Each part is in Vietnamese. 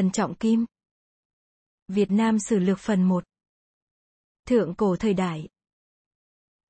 Trần Trọng Kim Việt Nam Sử Lược Phần 1 Thượng Cổ Thời Đại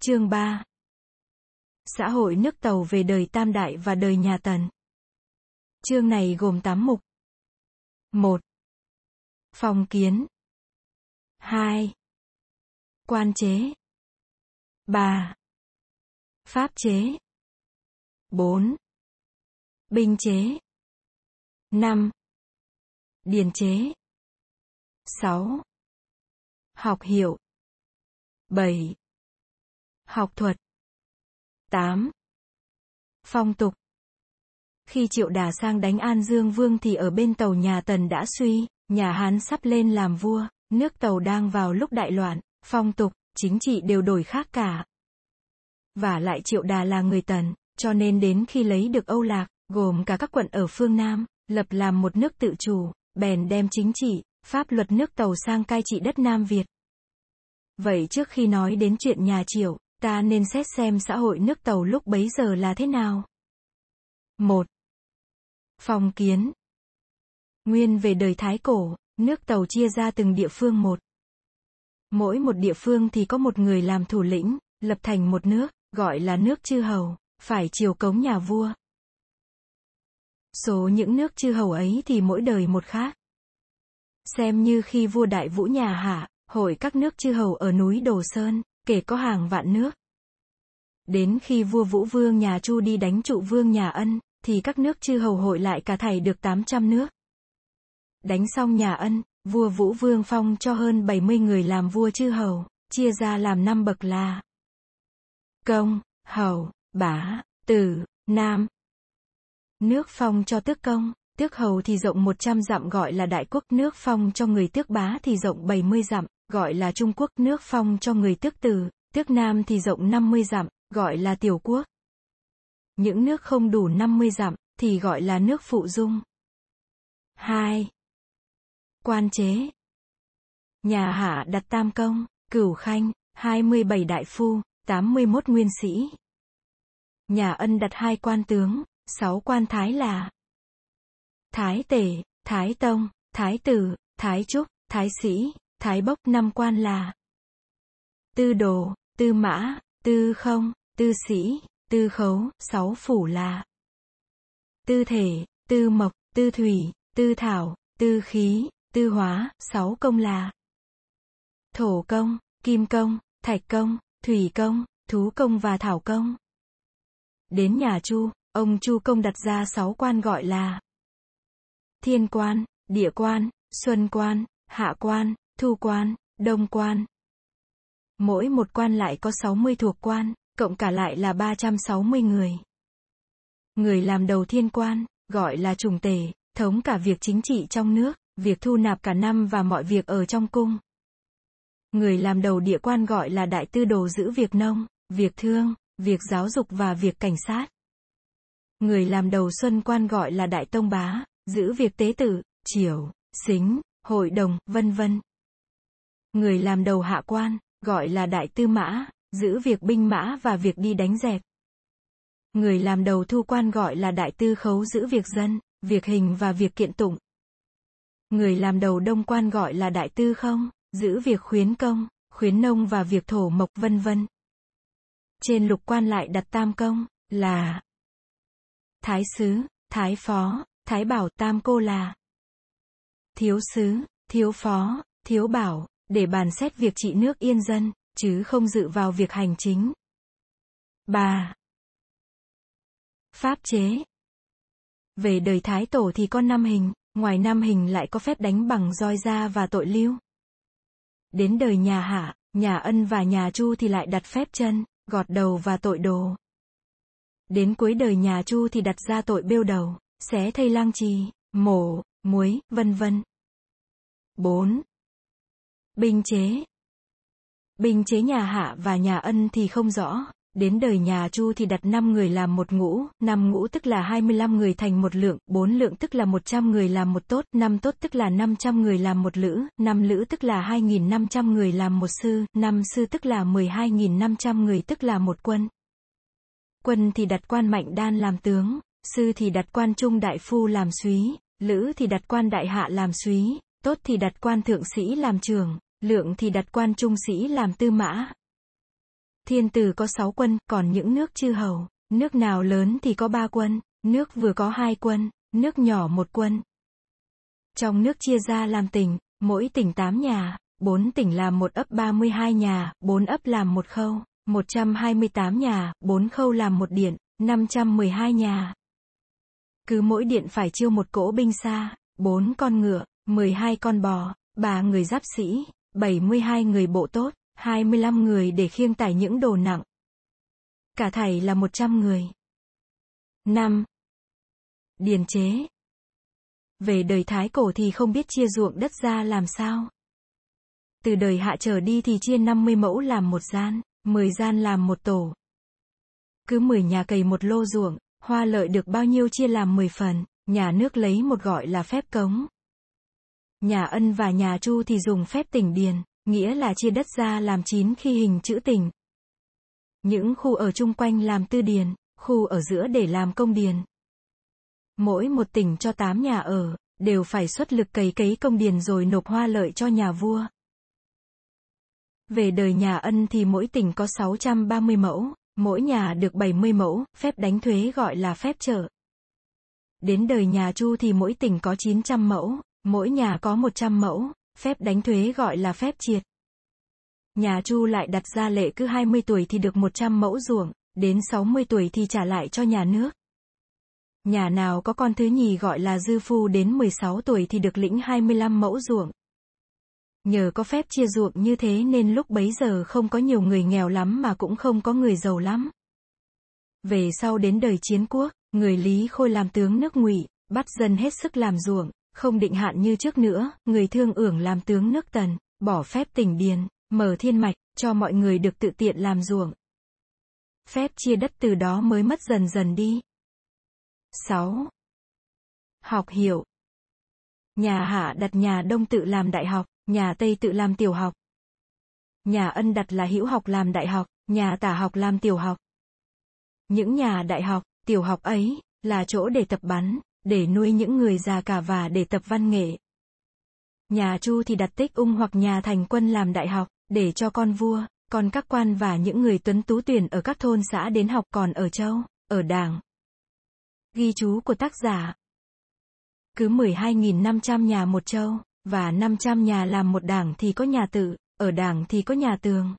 Chương 3 Xã hội nước Tàu về đời Tam Đại và đời nhà Tần Chương này gồm 8 mục 1. Phong kiến 2. Quan chế 3. Pháp chế 4. Binh chế 5. Điền chế 6. Học hiệu 7. Học thuật 8. Phong tục Khi Triệu Đà sang đánh An Dương Vương thì ở bên tàu nhà Tần đã suy, nhà Hán sắp lên làm vua, nước tàu đang vào lúc đại loạn, phong tục, chính trị đều đổi khác cả. Và lại Triệu Đà là người Tần, cho nên đến khi lấy được Âu Lạc, gồm cả các quận ở phương Nam, lập làm một nước tự chủ, bèn đem chính trị, pháp luật nước tàu sang cai trị đất Nam Việt. Vậy trước khi nói đến chuyện nhà Triệu, ta nên xét xem xã hội nước tàu lúc bấy giờ là thế nào. 1. Phong kiến Nguyên về đời Thái Cổ, nước tàu chia ra từng địa phương một. Mỗi một địa phương thì có một người làm thủ lĩnh, lập thành một nước, gọi là nước chư hầu, phải chiều cống nhà vua. Số những nước chư hầu ấy thì mỗi đời một khác. Xem như khi vua Đại Vũ nhà Hạ, hội các nước chư hầu ở núi Đồ Sơn, kể có hàng vạn nước. Đến khi vua Vũ Vương nhà Chu đi đánh trụ vương nhà Ân, thì các nước chư hầu hội lại cả thảy được 800 nước. Đánh xong nhà Ân, vua Vũ Vương phong cho hơn 70 người làm vua chư hầu, chia ra làm năm bậc là Công, Hầu, Bá, Tử, Nam. Nước phong cho tước công, tước hầu thì rộng 100 dặm gọi là đại quốc, nước phong cho người tước bá thì rộng 70 dặm, gọi là trung quốc, nước phong cho người tước từ, tước nam thì rộng 50 dặm, gọi là tiểu quốc. Những nước không đủ 50 dặm, thì gọi là nước phụ dung. 2. Quan chế Nhà Hạ đặt tam công, cửu khanh, 27 đại phu, 81 nguyên sĩ. Nhà ân đặt hai quan tướng, sáu quan thái là Thái tể, Thái tông, Thái tử, Thái trúc, Thái sĩ, Thái bốc. Năm quan là Tư đồ, Tư mã, Tư không, Tư sĩ, Tư khấu, sáu phủ là Tư thể, Tư mộc, Tư thủy, Tư thảo, Tư khí, Tư hóa, sáu công là Thổ công, Kim công, Thạch công, Thủy công, Thú công và Thảo công. Đến nhà Chu, ông Chu công đặt ra sáu quan gọi là Thiên quan, Địa quan, Xuân quan, Hạ quan, Thu quan, Đông quan. Mỗi một quan lại có 60 thuộc quan, cộng cả lại là 360 người. Người làm đầu thiên quan, gọi là trùng tể, thống cả việc chính trị trong nước, việc thu nạp cả năm và mọi việc ở trong cung. Người làm đầu địa quan gọi là đại tư đồ giữ việc nông, việc thương, việc giáo dục và việc cảnh sát. Người làm đầu xuân quan gọi là đại tông bá, giữ việc tế tử, triều, xính, hội đồng, vân vân. Người làm đầu hạ quan, gọi là đại tư mã, giữ việc binh mã và việc đi đánh dẹp. Người làm đầu thu quan gọi là đại tư khấu giữ việc dân, việc hình và việc kiện tụng. Người làm đầu đông quan gọi là đại tư không, giữ việc khuyến công, khuyến nông và việc thổ mộc vân vân. Trên lục quan lại đặt tam công, là Thái sứ, Thái phó, Thái bảo tam cô là Thiếu sứ, thiếu phó, thiếu bảo, để bàn xét việc trị nước yên dân, chứ không dự vào việc hành chính. 3. Pháp chế Về đời Thái Tổ thì có năm hình, ngoài năm hình lại có phép đánh bằng roi da và tội lưu. Đến đời nhà Hạ, nhà Ân và nhà Chu thì lại đặt phép chân, gọt đầu và tội đồ. Đến cuối đời nhà Chu thì đặt ra tội bêu đầu, xé thây lang trì, mổ, muối, vân vân. 4. Binh chế Binh chế nhà Hạ và nhà Ân thì không rõ, đến đời nhà Chu thì đặt 5 người làm một ngũ, 5 ngũ tức là 25 người thành một lượng, 4 lượng tức là 100 người làm một tốt, 5 tốt tức là 500 người làm một lữ, 5 lữ tức là 2.500 người làm một sư, 5 sư tức là 12.500 người tức là một quân. Quân thì đặt quan mạnh đan làm tướng, sư thì đặt quan trung đại phu làm súy, lữ thì đặt quan đại hạ làm súy, tốt thì đặt quan thượng sĩ làm trường, lượng thì đặt quan trung sĩ làm tư mã. Thiên tử có sáu quân, còn những nước chư hầu, nước nào lớn thì có ba quân, nước vừa có hai quân, nước nhỏ một quân. Trong nước chia ra làm tỉnh, mỗi tỉnh tám nhà, bốn tỉnh làm một ấp 32 nhà, bốn ấp làm một khâu, 128 nhà, 4 khâu làm một điện, 512 nhà. Cứ mỗi điện phải chiêu một cỗ binh xa, 4 con ngựa, 12 con bò, 3 người giáp sĩ, 72 người bộ tốt, 25 người để khiêng tải những đồ nặng. Cả thảy là 100 người. 5. Điền chế. Về đời Thái cổ thì không biết chia ruộng đất ra làm sao. Từ đời hạ trở đi thì chia 50 mẫu làm một gian, 10 gian làm một tổ. Cứ 10 nhà cày một lô ruộng, hoa lợi được bao nhiêu chia làm 10 phần, nhà nước lấy một gọi là phép cống. Nhà ân và nhà chu thì dùng phép tỉnh điền, nghĩa là chia đất ra làm 9 khi hình chữ tỉnh. Những khu ở chung quanh làm tư điền, khu ở giữa để làm công điền. Mỗi một tỉnh cho 8 nhà ở, đều phải xuất lực cấy cấy công điền rồi nộp hoa lợi cho nhà vua. Về đời nhà ân thì mỗi tỉnh có 630 mẫu, mỗi nhà được 70 mẫu, phép đánh thuế gọi là phép trợ. Đến đời nhà Chu thì mỗi tỉnh có 900 mẫu, mỗi nhà có 100 mẫu, phép đánh thuế gọi là phép triệt. Nhà Chu lại đặt ra lệ cứ 20 tuổi thì được 100 mẫu ruộng, đến 60 tuổi thì trả lại cho nhà nước. Nhà nào có con thứ nhì gọi là dư phu đến 16 tuổi thì được lĩnh 25 mẫu ruộng. Nhờ có phép chia ruộng như thế nên lúc bấy giờ không có nhiều người nghèo lắm mà cũng không có người giàu lắm. Về sau đến đời chiến quốc, người Lý Khôi làm tướng nước Ngụy, bắt dân hết sức làm ruộng, không định hạn như trước nữa, người thương ưởng làm tướng nước Tần, bỏ phép tỉnh điền, mở thiên mạch, cho mọi người được tự tiện làm ruộng. Phép chia đất từ đó mới mất dần dần đi. 6. Học hiểu. Nhà Hạ đặt nhà Đông tự làm đại học, nhà Tây tự làm tiểu học. Nhà Ân đặt là hữu học làm đại học, nhà Tả học làm tiểu học. Những nhà đại học, tiểu học ấy, là chỗ để tập bắn, để nuôi những người già cả và để tập văn nghệ. Nhà Chu thì đặt tích ung hoặc nhà thành quân làm đại học, để cho con vua, còn các quan và những người tuấn tú tuyển ở các thôn xã đến học còn ở châu, ở đảng. Ghi chú của tác giả Cứ 12.500 nhà một châu, và 500 nhà làm một đảng thì có nhà tự, ở đảng thì có nhà tường.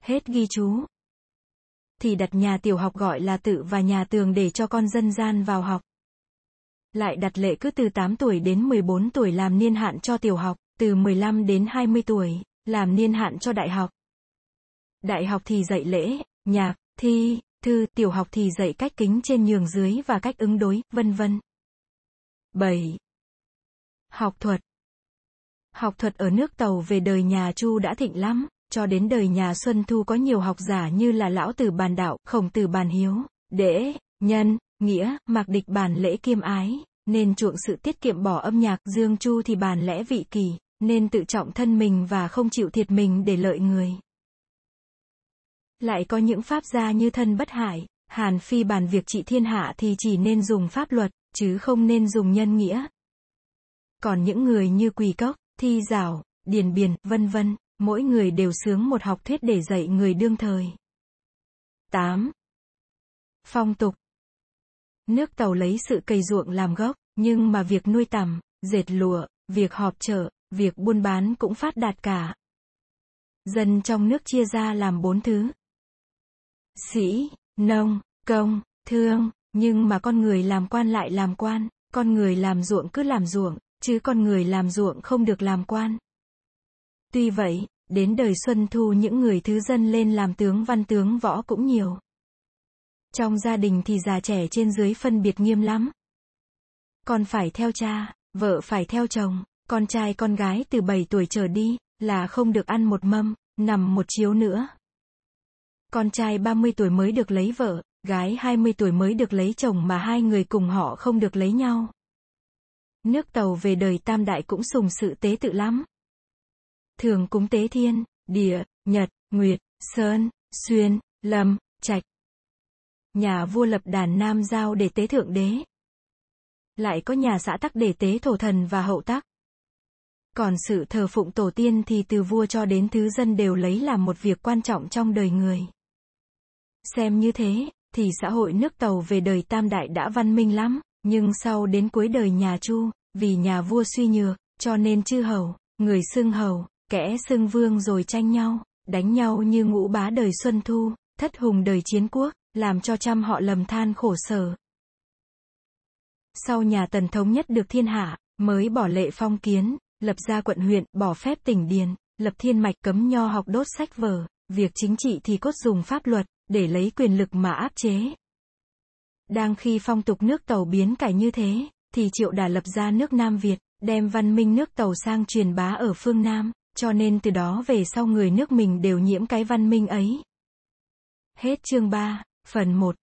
Hết ghi chú. Thì đặt nhà tiểu học gọi là tự và nhà tường để cho con dân gian vào học. Lại đặt lệ cứ từ 8 tuổi đến 14 tuổi làm niên hạn cho tiểu học, từ 15 đến 20 tuổi, làm niên hạn cho đại học. Đại học thì dạy lễ, nhạc, thi, thư, tiểu học thì dạy cách kính trên nhường dưới và cách ứng đối, vân vân. 7. Học thuật Học thuật ở nước Tàu về đời nhà Chu đã thịnh lắm, cho đến đời nhà Xuân Thu có nhiều học giả như là Lão Tử Bàn Đạo, Khổng Tử Bàn Hiếu, Đễ, Nhân, Nghĩa, Mạc Địch Bàn Lễ Kiêm Ái, nên chuộng sự tiết kiệm bỏ âm nhạc, Dương Chu thì bàn lẽ vị kỳ, nên tự trọng thân mình và không chịu thiệt mình để lợi người. Lại có những pháp gia như thân bất hại, Hàn Phi bàn việc trị thiên hạ thì chỉ nên dùng pháp luật, chứ không nên dùng nhân nghĩa. Còn những người như Quỳ Cốc, Thi Giảo, Điền biển, vân vân, mỗi người đều sướng một học thuyết để dạy người đương thời. 8. Phong tục Nước tàu lấy sự cây ruộng làm gốc, nhưng mà việc nuôi tầm, dệt lụa, việc họp chợ, việc buôn bán cũng phát đạt cả. Dân trong nước chia ra làm bốn thứ. Sĩ, nông, công, thương, nhưng mà con người làm quan lại làm quan, con người làm ruộng cứ làm ruộng, chứ con người làm ruộng không được làm quan. Tuy vậy, đến đời Xuân Thu những người thứ dân lên làm tướng văn tướng võ cũng nhiều. Trong gia đình thì già trẻ trên dưới phân biệt nghiêm lắm. Con phải theo cha, vợ phải theo chồng, con trai con gái từ 7 tuổi trở đi, là không được ăn một mâm, nằm một chiếu nữa. Con trai 30 tuổi mới được lấy vợ, gái 20 tuổi mới được lấy chồng mà hai người cùng họ không được lấy nhau. Nước tàu về đời tam đại cũng sùng sự tế tự lắm. Thường cúng tế thiên, địa, nhật, nguyệt, sơn, xuyên, lâm, trạch. Nhà vua lập đàn nam giao để tế thượng đế. lại có nhà xã tắc để tế thổ thần và hậu tắc. Còn sự thờ phụng tổ tiên thì từ vua cho đến thứ dân đều lấy làm một việc quan trọng trong đời người. Xem như thế, thì xã hội nước tàu về đời tam đại đã văn minh lắm, nhưng sau đến cuối đời nhà Chu, vì nhà vua suy nhược, cho nên chư hầu, người xưng hầu, kẻ xưng vương rồi tranh nhau, đánh nhau như ngũ bá đời Xuân Thu, thất hùng đời chiến quốc, làm cho trăm họ lầm than khổ sở. Sau nhà tần thống nhất được thiên hạ, mới bỏ lệ phong kiến, lập ra quận huyện, bỏ phép tỉnh điền, lập thiên mạch cấm nho học đốt sách vở, việc chính trị thì cốt dùng pháp luật, để lấy quyền lực mà áp chế. Đang khi phong tục nước tàu biến cải như thế, thì triệu đà lập ra nước Nam Việt, đem văn minh nước tàu sang truyền bá ở phương Nam, cho nên từ đó về sau người nước mình đều nhiễm cái văn minh ấy. Hết chương 3, phần 1